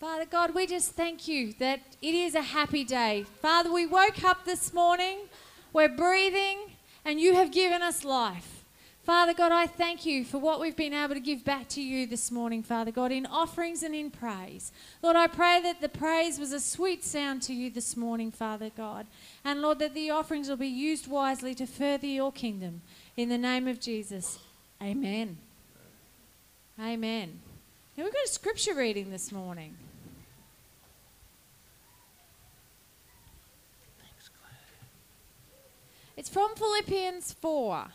Father God, we just thank you that it is a happy day. Father, we woke up this morning, we're breathing, and you have given us life. Father God, I thank you for what we've been able to give back to you this morning, Father God, in offerings and in praise. Lord, I pray that the praise was a sweet sound to you this morning, Father God. And Lord, that the offerings will be used wisely to further your kingdom. In the name of Jesus, amen. Amen. Now we've got a scripture reading this morning. It's from Philippians 4.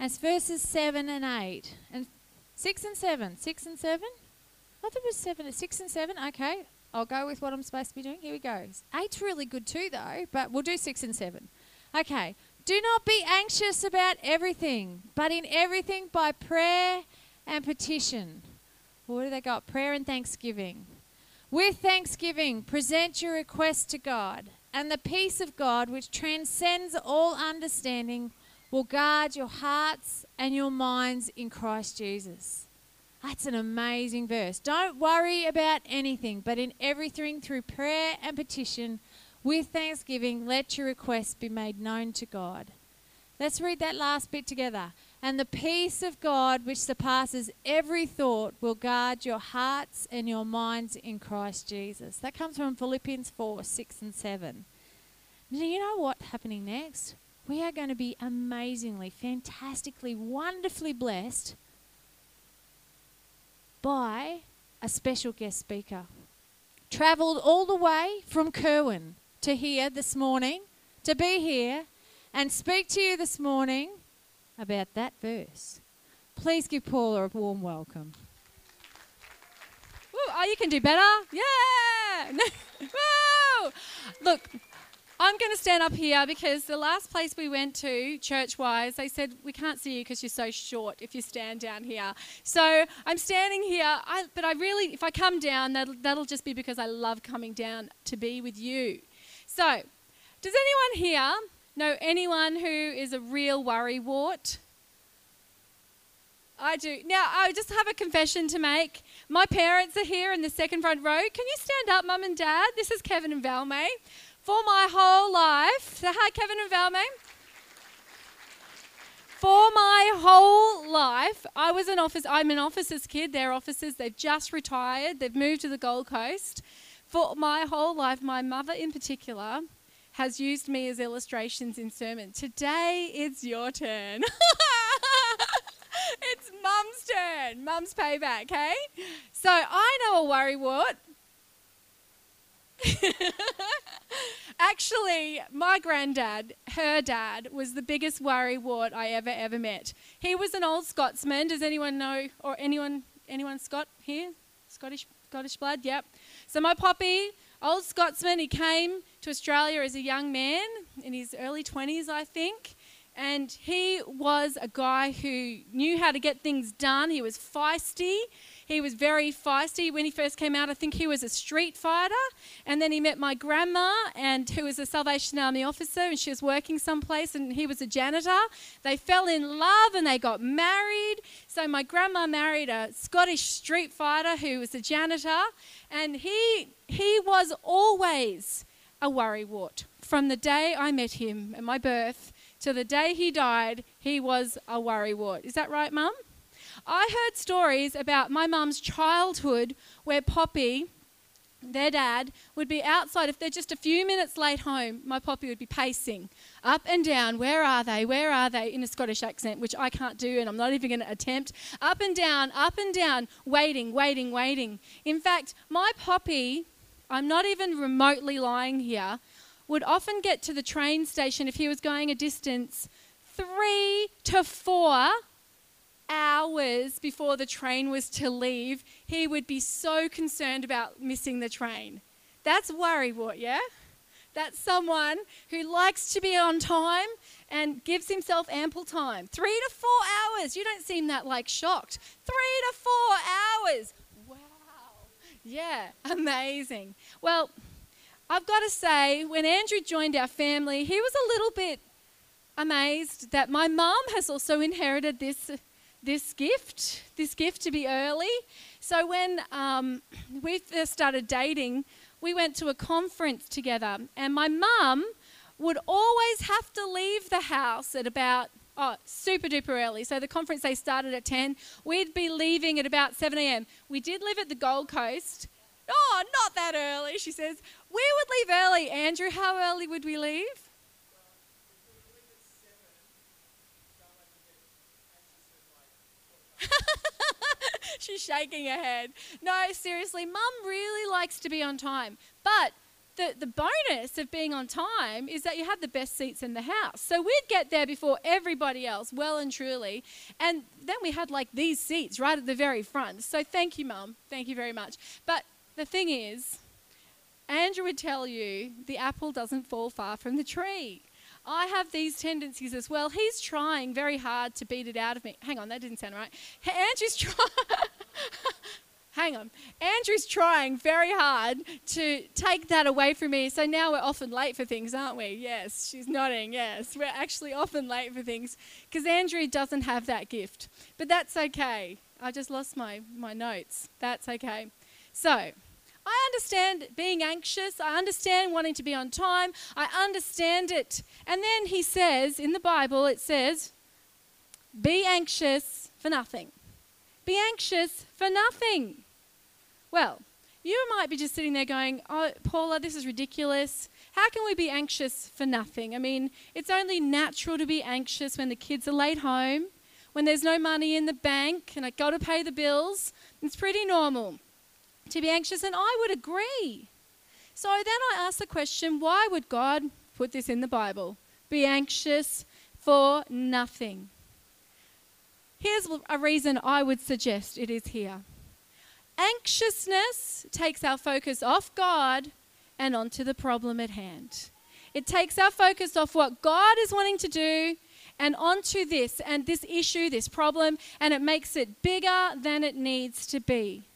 And it's verses 7 and 8. And 6 and 7. 6 and 7? I thought it was 7. 6 and 7? Okay. I'll go with what I'm supposed to be doing. Here we go. Eight's really good too, though, but we'll do 6 and 7. Okay. Do not be anxious about everything, but in everything by prayer and petition. What do they got? Prayer and thanksgiving. With thanksgiving, present your request to God, and the peace of God, which transcends all understanding, will guard your hearts and your minds in Christ Jesus. That's an amazing verse. Don't worry about anything, but in everything through prayer and petition, with thanksgiving, let your requests be made known to God. Let's read that last bit together. And the peace of God, which surpasses every thought, will guard your hearts and your minds in Christ Jesus. That comes from Philippians 4 6 and 7. Do you know what's happening next? We are going to be amazingly, fantastically, wonderfully blessed by a special guest speaker. Travelled all the way from Kirwan to here this morning to be here and speak to you this morning about that verse. Please give Paula a warm welcome. Woo, oh, you can do better. Yeah. Woo. Look, I'm going to stand up here because the last place we went to, church wise, they said, We can't see you because you're so short if you stand down here. So I'm standing here, I, but I really, if I come down, that'll, that'll just be because I love coming down to be with you. So, does anyone here know anyone who is a real worry wart? I do. Now, I just have a confession to make. My parents are here in the second front row. Can you stand up, Mum and Dad? This is Kevin and Valmay for my whole life. so hi, Kevin and Valmay. For my whole life, I was an office. I'm an officer's kid. They're officers. They've just retired. They've moved to the Gold Coast. For my whole life, my mother in particular has used me as illustrations in sermons. Today, it's your turn. it's mum's turn. Mum's payback, hey? So I know a worrywart. Actually, my granddad, her dad, was the biggest worrywart I ever ever met. He was an old Scotsman. Does anyone know or anyone anyone Scot here? Scottish Scottish blood? Yep. So my poppy, old Scotsman, he came to Australia as a young man in his early 20s, I think. And he was a guy who knew how to get things done. He was feisty. He was very feisty when he first came out. I think he was a street fighter. And then he met my grandma, and who was a Salvation Army officer, and she was working someplace, and he was a janitor. They fell in love and they got married. So my grandma married a Scottish street fighter who was a janitor, and he he was always a worrywart from the day I met him at my birth to the day he died. He was a worrywart. Is that right, Mum? I heard stories about my mum's childhood where Poppy, their dad, would be outside. If they're just a few minutes late home, my Poppy would be pacing up and down. Where are they? Where are they? In a Scottish accent, which I can't do and I'm not even going to attempt. Up and down, up and down, waiting, waiting, waiting. In fact, my Poppy, I'm not even remotely lying here, would often get to the train station if he was going a distance three to four hours before the train was to leave, he would be so concerned about missing the train. That's worry worrywart, yeah? That's someone who likes to be on time and gives himself ample time. Three to four hours. You don't seem that like shocked. Three to four hours. Wow. Yeah, amazing. Well, I've got to say, when Andrew joined our family, he was a little bit amazed that my mum has also inherited this this gift, this gift to be early. So when um, we first started dating, we went to a conference together, and my mum would always have to leave the house at about oh, super duper early. So the conference they started at 10. We'd be leaving at about 7 a.m. We did live at the Gold Coast. Oh, not that early, she says. We would leave early. Andrew, how early would we leave? She's shaking her head. No, seriously, mum really likes to be on time. But the, the bonus of being on time is that you have the best seats in the house. So we'd get there before everybody else, well and truly. And then we had like these seats right at the very front. So thank you, Mum. Thank you very much. But the thing is, Andrew would tell you the apple doesn't fall far from the tree. I have these tendencies as well. He's trying very hard to beat it out of me. Hang on, that didn't sound right. Andrew's trying. hang on. Andrew's trying very hard to take that away from me. So now we're often late for things, aren't we? Yes, she's nodding. Yes, we're actually often late for things because Andrew doesn't have that gift. But that's okay. I just lost my, my notes. That's okay. So, I understand being anxious. I understand wanting to be on time. I understand it. And then he says in the Bible, it says, be anxious for nothing. Be anxious for nothing. Well, you might be just sitting there going, Oh, Paula, this is ridiculous. How can we be anxious for nothing? I mean, it's only natural to be anxious when the kids are late home, when there's no money in the bank, and I got to pay the bills. It's pretty normal to be anxious, and I would agree. So then I ask the question why would God put this in the Bible? Be anxious for nothing. Here's a reason I would suggest it is here. Anxiousness takes our focus off God and onto the problem at hand. It takes our focus off what God is wanting to do and onto this and this issue, this problem, and it makes it bigger than it needs to be.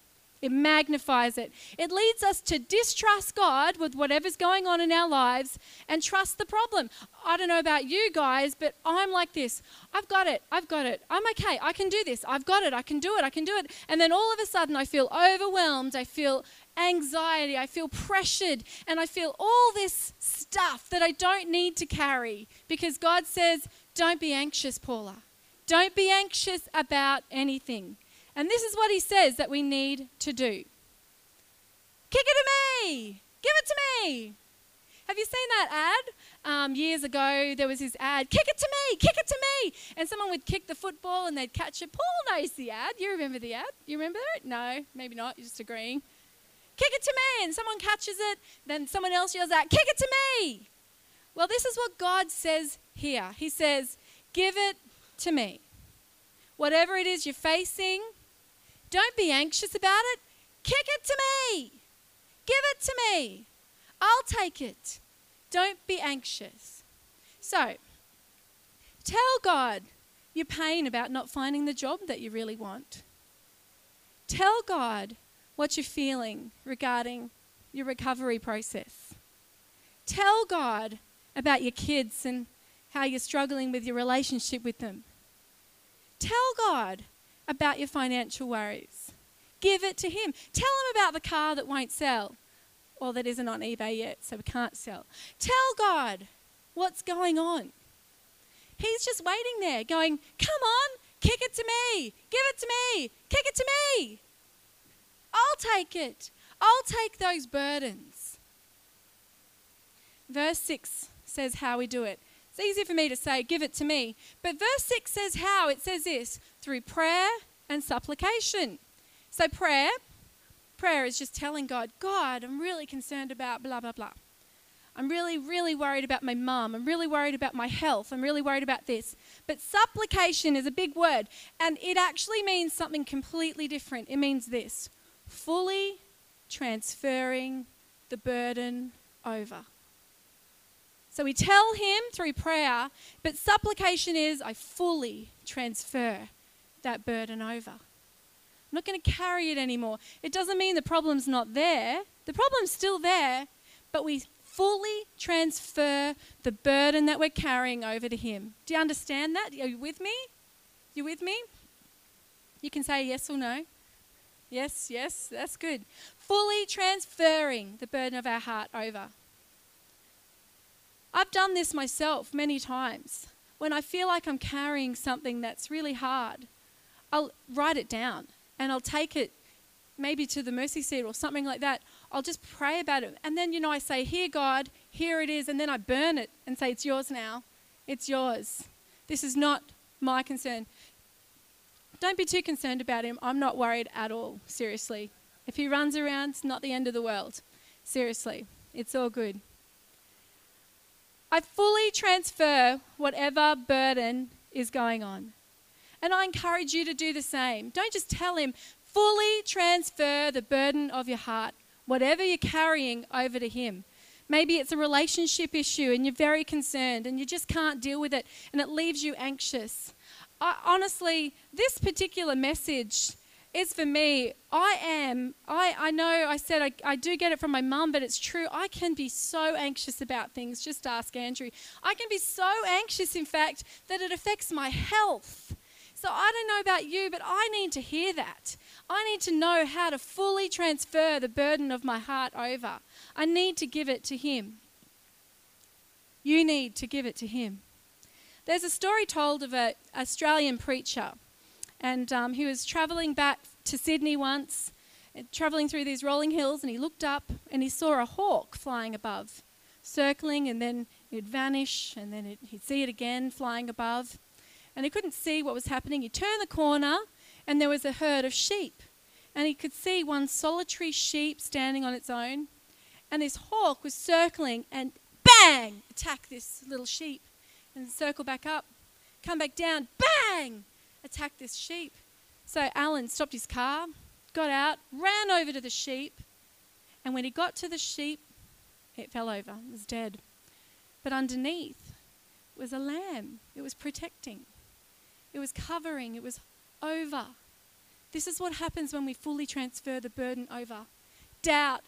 It magnifies it. It leads us to distrust God with whatever's going on in our lives and trust the problem. I don't know about you guys, but I'm like this. I've got it. I've got it. I'm okay. I can do this. I've got it. I can do it. I can do it. And then all of a sudden, I feel overwhelmed. I feel anxiety. I feel pressured. And I feel all this stuff that I don't need to carry because God says, Don't be anxious, Paula. Don't be anxious about anything. And this is what he says that we need to do Kick it to me! Give it to me! Have you seen that ad? Um, years ago, there was this ad, kick it to me, kick it to me. And someone would kick the football and they'd catch it. Paul knows the ad. You remember the ad? You remember it? No, maybe not. You're just agreeing. Kick it to me. And someone catches it. Then someone else yells out, kick it to me. Well, this is what God says here. He says, give it to me. Whatever it is you're facing, don't be anxious about it. Kick it to me. Give it to me. I'll take it. Don't be anxious. So, tell God your pain about not finding the job that you really want. Tell God what you're feeling regarding your recovery process. Tell God about your kids and how you're struggling with your relationship with them. Tell God about your financial worries. Give it to Him. Tell Him about the car that won't sell or that isn't on eBay yet, so we can't sell. Tell God what's going on. He's just waiting there, going, Come on, kick it to me, give it to me, kick it to me. I'll take it. I'll take those burdens. Verse 6 says how we do it. Easy for me to say, give it to me. But verse 6 says how. It says this through prayer and supplication. So, prayer, prayer is just telling God, God, I'm really concerned about blah, blah, blah. I'm really, really worried about my mum. I'm really worried about my health. I'm really worried about this. But supplication is a big word, and it actually means something completely different. It means this fully transferring the burden over. So we tell Him through prayer, but supplication is I fully transfer that burden over. I'm not going to carry it anymore. It doesn't mean the problem's not there, the problem's still there, but we fully transfer the burden that we're carrying over to Him. Do you understand that? Are you with me? You with me? You can say yes or no. Yes, yes, that's good. Fully transferring the burden of our heart over. Done this myself many times. When I feel like I'm carrying something that's really hard, I'll write it down and I'll take it maybe to the mercy seat or something like that. I'll just pray about it. And then, you know, I say, Here, God, here it is. And then I burn it and say, It's yours now. It's yours. This is not my concern. Don't be too concerned about him. I'm not worried at all, seriously. If he runs around, it's not the end of the world. Seriously, it's all good. I fully transfer whatever burden is going on. And I encourage you to do the same. Don't just tell him, fully transfer the burden of your heart, whatever you're carrying, over to him. Maybe it's a relationship issue and you're very concerned and you just can't deal with it and it leaves you anxious. I, honestly, this particular message is for me. I am, I, I know I said I, I do get it from my mum, but it's true. I can be so anxious about things. Just ask Andrew. I can be so anxious, in fact, that it affects my health. So I don't know about you, but I need to hear that. I need to know how to fully transfer the burden of my heart over. I need to give it to Him. You need to give it to Him. There's a story told of an Australian preacher and um, he was traveling back to Sydney once, traveling through these rolling hills, and he looked up and he saw a hawk flying above, circling, and then it'd vanish, and then it, he'd see it again flying above. And he couldn't see what was happening. He turned the corner, and there was a herd of sheep. And he could see one solitary sheep standing on its own. And this hawk was circling and bang, attack this little sheep. And circle back up, come back down, bang, attack this sheep. So Alan stopped his car, got out, ran over to the sheep, and when he got to the sheep, it fell over, it was dead. But underneath was a lamb. It was protecting, it was covering, it was over. This is what happens when we fully transfer the burden over. Doubt,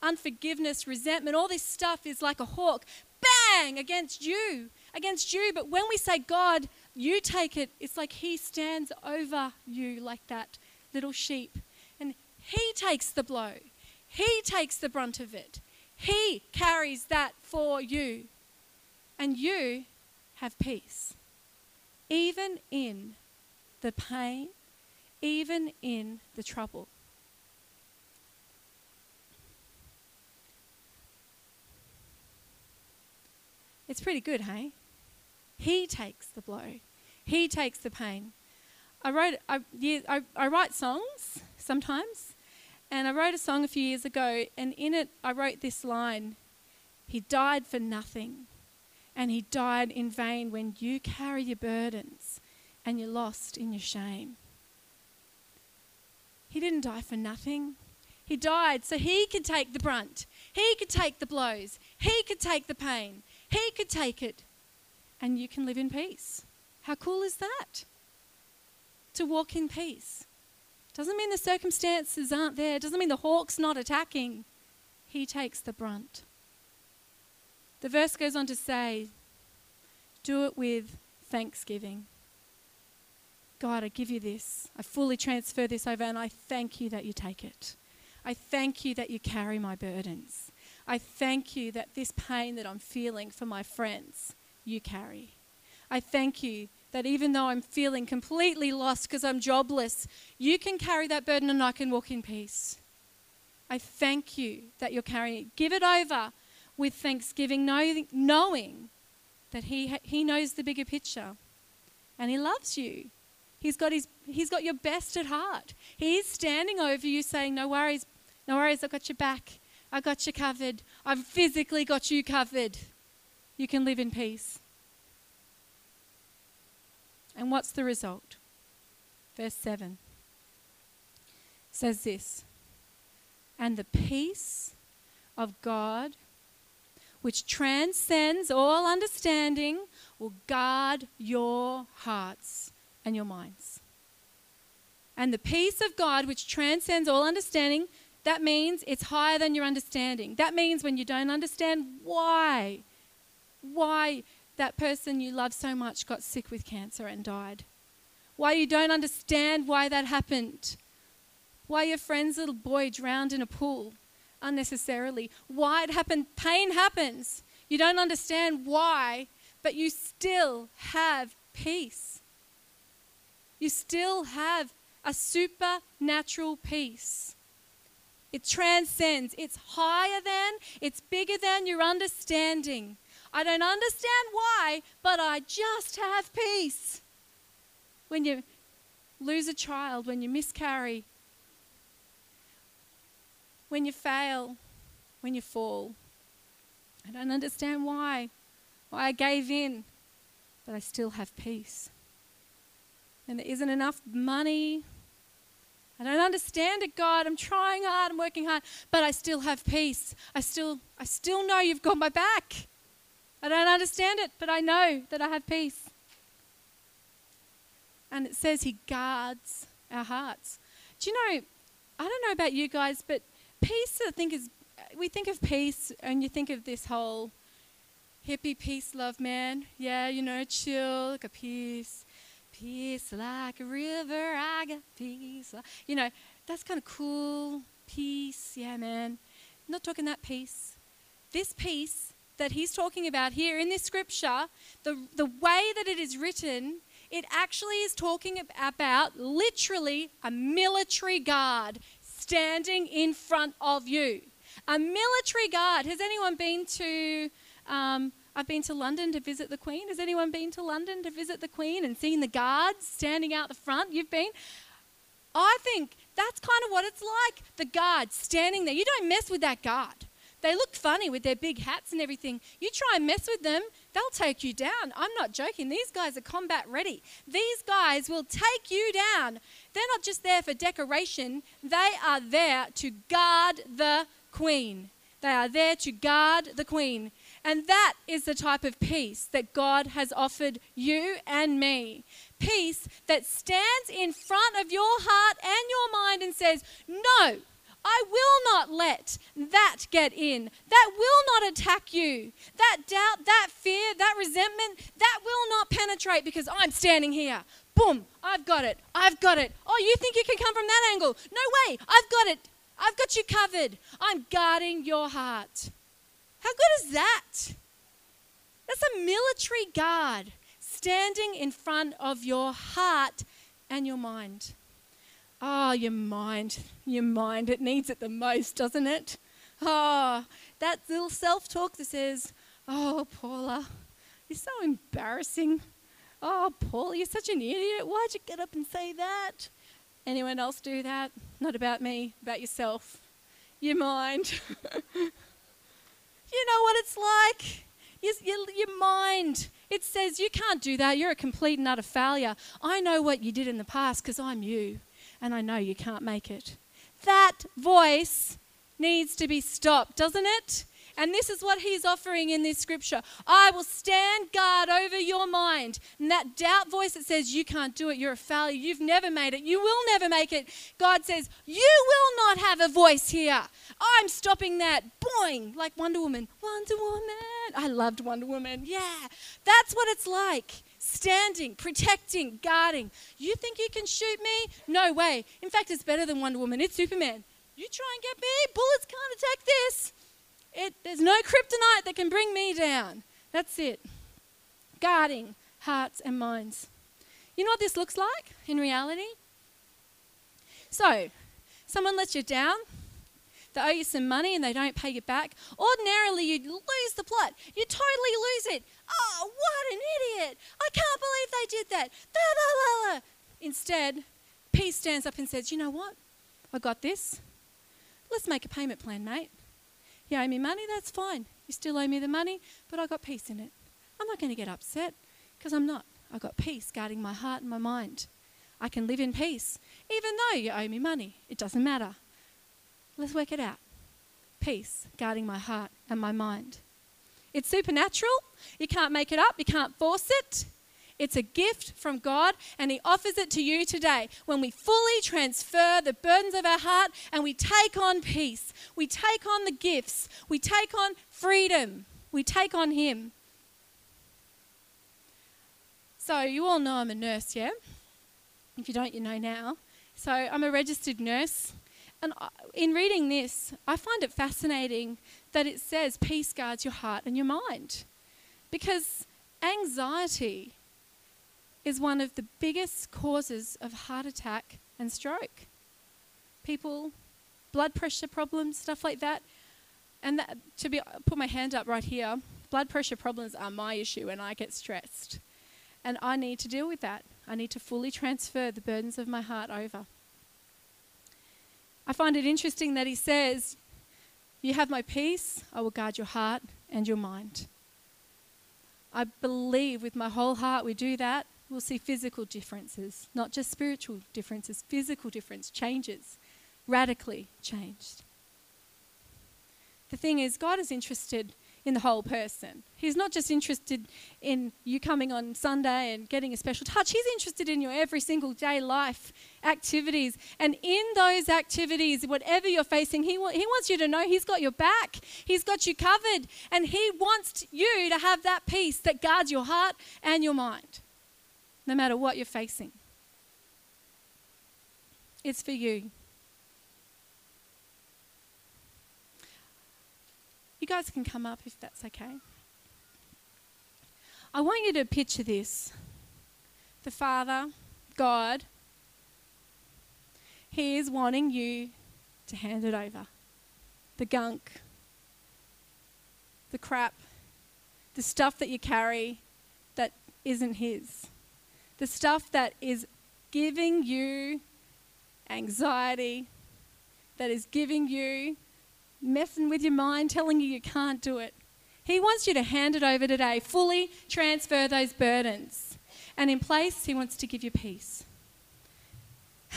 unforgiveness, resentment, all this stuff is like a hawk, bang, against you, against you. But when we say, God, you take it, it's like He stands over you like that little sheep. And He takes the blow, He takes the brunt of it. He carries that for you. And you have peace. Even in the pain, even in the trouble. It's pretty good, hey? He takes the blow. He takes the pain. I wrote, I, I, I write songs sometimes, and I wrote a song a few years ago, and in it I wrote this line He died for nothing, and He died in vain when you carry your burdens and you're lost in your shame. He didn't die for nothing. He died so he could take the brunt. He could take the blows. He could take the pain. He could take it and you can live in peace. How cool is that? To walk in peace. Doesn't mean the circumstances aren't there, doesn't mean the hawk's not attacking. He takes the brunt. The verse goes on to say, Do it with thanksgiving. God, I give you this. I fully transfer this over, and I thank you that you take it. I thank you that you carry my burdens. I thank you that this pain that I'm feeling for my friends, you carry. I thank you that even though I'm feeling completely lost because I'm jobless, you can carry that burden and I can walk in peace. I thank you that you're carrying it. Give it over with thanksgiving, knowing, that he, he knows the bigger picture and He loves you. He's got, his, he's got your best at heart. He's standing over you saying, No worries, no worries, I've got your back. I got you covered. I've physically got you covered you can live in peace. And what's the result? Verse 7 says this And the peace of God, which transcends all understanding, will guard your hearts and your minds. And the peace of God, which transcends all understanding, that means it's higher than your understanding. That means when you don't understand why why that person you love so much got sick with cancer and died. Why you don't understand why that happened. Why your friend's little boy drowned in a pool unnecessarily. Why it happened. Pain happens. You don't understand why, but you still have peace. You still have a supernatural peace. It transcends, it's higher than, it's bigger than your understanding. I don't understand why, but I just have peace. When you lose a child, when you miscarry, when you fail, when you fall. I don't understand why, why I gave in, but I still have peace. And there isn't enough money. I don't understand it, God. I'm trying hard, I'm working hard, but I still have peace. I still I still know you've got my back. I don't understand it, but I know that I have peace. And it says he guards our hearts. Do you know, I don't know about you guys, but peace, I think, is, we think of peace and you think of this whole hippie peace love man. Yeah, you know, chill, like a peace. Peace like a river, I got peace. You know, that's kind of cool. Peace, yeah, man. I'm not talking that peace. This peace that he's talking about here in this scripture, the, the way that it is written, it actually is talking about literally a military guard standing in front of you. A military guard. Has anyone been to? Um, I've been to London to visit the Queen. Has anyone been to London to visit the Queen and seen the guards standing out the front? You've been? I think that's kind of what it's like. The guard standing there. You don't mess with that guard. They look funny with their big hats and everything. You try and mess with them, they'll take you down. I'm not joking. These guys are combat ready. These guys will take you down. They're not just there for decoration, they are there to guard the queen. They are there to guard the queen. And that is the type of peace that God has offered you and me. Peace that stands in front of your heart and your mind and says, No, I will not let that get in. That will not attack you. That doubt, that fear, that resentment, that will not penetrate because I'm standing here. Boom, I've got it. I've got it. Oh, you think you can come from that angle? No way. I've got it. I've got you covered. I'm guarding your heart. How good is that? That's a military guard standing in front of your heart and your mind. Oh, your mind, your mind, it needs it the most, doesn't it? Ah, oh, that little self talk that says, Oh, Paula, you're so embarrassing. Oh, Paula, you're such an idiot. Why'd you get up and say that? Anyone else do that? Not about me, about yourself. Your mind. you know what it's like? Your, your, your, mind. It says you can't do that. You're a complete and utter failure. I know what you did in the past because I'm you and I know you can't make it. That voice needs to be stopped, doesn't it? And this is what he's offering in this scripture. I will stand guard over your mind. And that doubt voice that says, You can't do it, you're a failure, you've never made it, you will never make it. God says, You will not have a voice here. I'm stopping that. Boing, like Wonder Woman. Wonder Woman. I loved Wonder Woman. Yeah, that's what it's like standing, protecting, guarding. You think you can shoot me? No way. In fact, it's better than Wonder Woman. It's Superman. You try and get me, bullets can't attack this. It, there's no kryptonite that can bring me down. That's it. Guarding hearts and minds. You know what this looks like in reality? So, someone lets you down, they owe you some money and they don't pay you back. Ordinarily, you'd lose the plot. You totally lose it. Oh, what an idiot! I can't believe they did that. Da, da, da, Instead, peace stands up and says, You know what? I got this. Let's make a payment plan, mate. You owe me money, that's fine. You still owe me the money, but I got peace in it. I'm not going to get upset because I'm not. I got peace guarding my heart and my mind. I can live in peace, even though you owe me money. It doesn't matter. Let's work it out. Peace guarding my heart and my mind. It's supernatural. You can't make it up, you can't force it. It's a gift from God, and He offers it to you today when we fully transfer the burdens of our heart and we take on peace. We take on the gifts. We take on freedom. We take on Him. So, you all know I'm a nurse, yeah? If you don't, you know now. So I'm a registered nurse. And in reading this, I find it fascinating that it says peace guards your heart and your mind. Because anxiety is one of the biggest causes of heart attack and stroke. People, blood pressure problems, stuff like that. And that, to be put my hand up right here, blood pressure problems are my issue and I get stressed. And I need to deal with that. I need to fully transfer the burdens of my heart over. I find it interesting that he says, You have my peace, I will guard your heart and your mind. I believe with my whole heart we do that, we'll see physical differences, not just spiritual differences, physical difference, changes, radically changed. The thing is, God is interested in the whole person. He's not just interested in you coming on Sunday and getting a special touch. He's interested in your every single day life activities. And in those activities, whatever you're facing, he, wa- he wants you to know He's got your back. He's got you covered. And He wants you to have that peace that guards your heart and your mind, no matter what you're facing. It's for you. You guys can come up if that's okay. I want you to picture this the Father, God, He is wanting you to hand it over. The gunk, the crap, the stuff that you carry that isn't His, the stuff that is giving you anxiety, that is giving you messing with your mind, telling you you can't do it. He wants you to hand it over today, fully transfer those burdens. And in place, He wants to give you peace.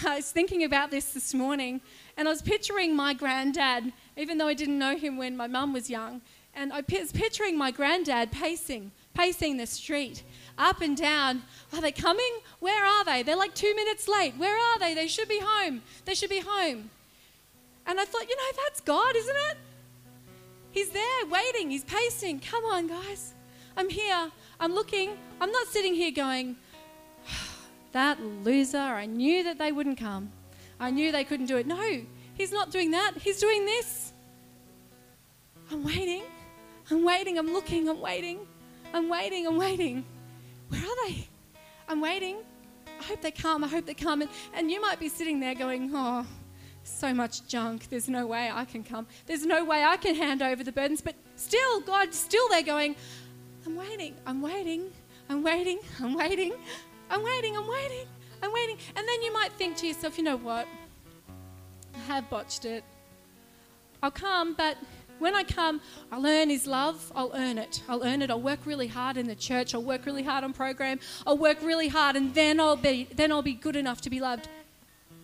I was thinking about this this morning, and I was picturing my granddad, even though I didn't know him when my mum was young. And I was picturing my granddad pacing, pacing the street, up and down. Are they coming? Where are they? They're like two minutes late. Where are they? They should be home. They should be home. And I thought, you know, that's God, isn't it? He's there waiting, he's pacing. Come on, guys. I'm here. I'm looking. I'm not sitting here going, that loser. I knew that they wouldn't come. I knew they couldn't do it. No, he's not doing that. He's doing this. I'm waiting. I'm waiting. I'm looking. I'm waiting. I'm waiting. I'm waiting. Where are they? I'm waiting. I hope they come. I hope they come. And, and you might be sitting there going, oh, so much junk. There's no way I can come. There's no way I can hand over the burdens. But still, God's still there going, I'm waiting, I'm waiting, I'm waiting, I'm waiting, I'm waiting, I'm waiting, I'm waiting. And then you might think to yourself, you know what? I have botched it. I'll come, but when I come, I'll earn His love. I'll earn it. I'll earn it. I'll work really hard in the church. I'll work really hard on program. I'll work really hard, and then I'll be then I'll be good enough to be loved.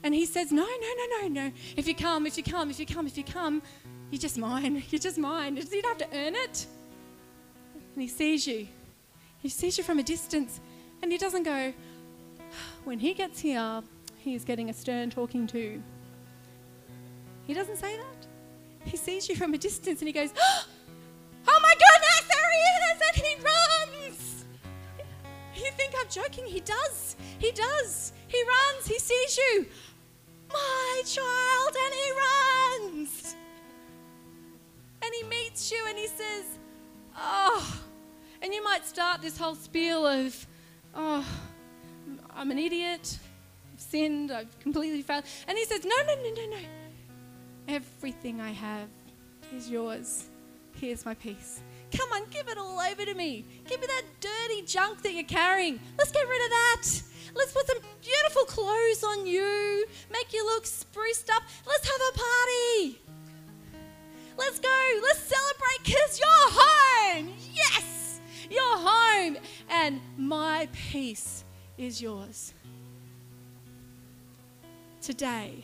And he says, No, no, no, no, no. If you come, if you come, if you come, if you come, you're just mine. You're just mine. You don't have to earn it. And he sees you. He sees you from a distance. And he doesn't go, When he gets here, he's getting a stern talking to. He doesn't say that. He sees you from a distance and he goes, Oh my goodness, there he is! And he runs. You think I'm joking? He does. He does. He runs. He sees you my child, and he runs. And he meets you and he says, Oh, and you might start this whole spiel of, Oh, I'm an idiot. I've sinned. I've completely failed. And he says, No, no, no, no, no. Everything I have is yours. Here's my peace. Come on, give it all over to me. Give me that dirty junk that you're carrying. Let's get rid of that. Let's put some beautiful clothes on you, make you look spruced up. Let's have a party. Let's go. Let's celebrate because you're home. Yes, you're home. And my peace is yours. Today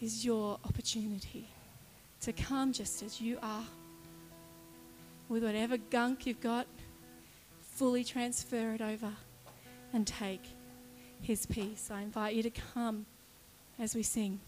is your opportunity to come just as you are with whatever gunk you've got, fully transfer it over and take His peace. I invite you to come as we sing.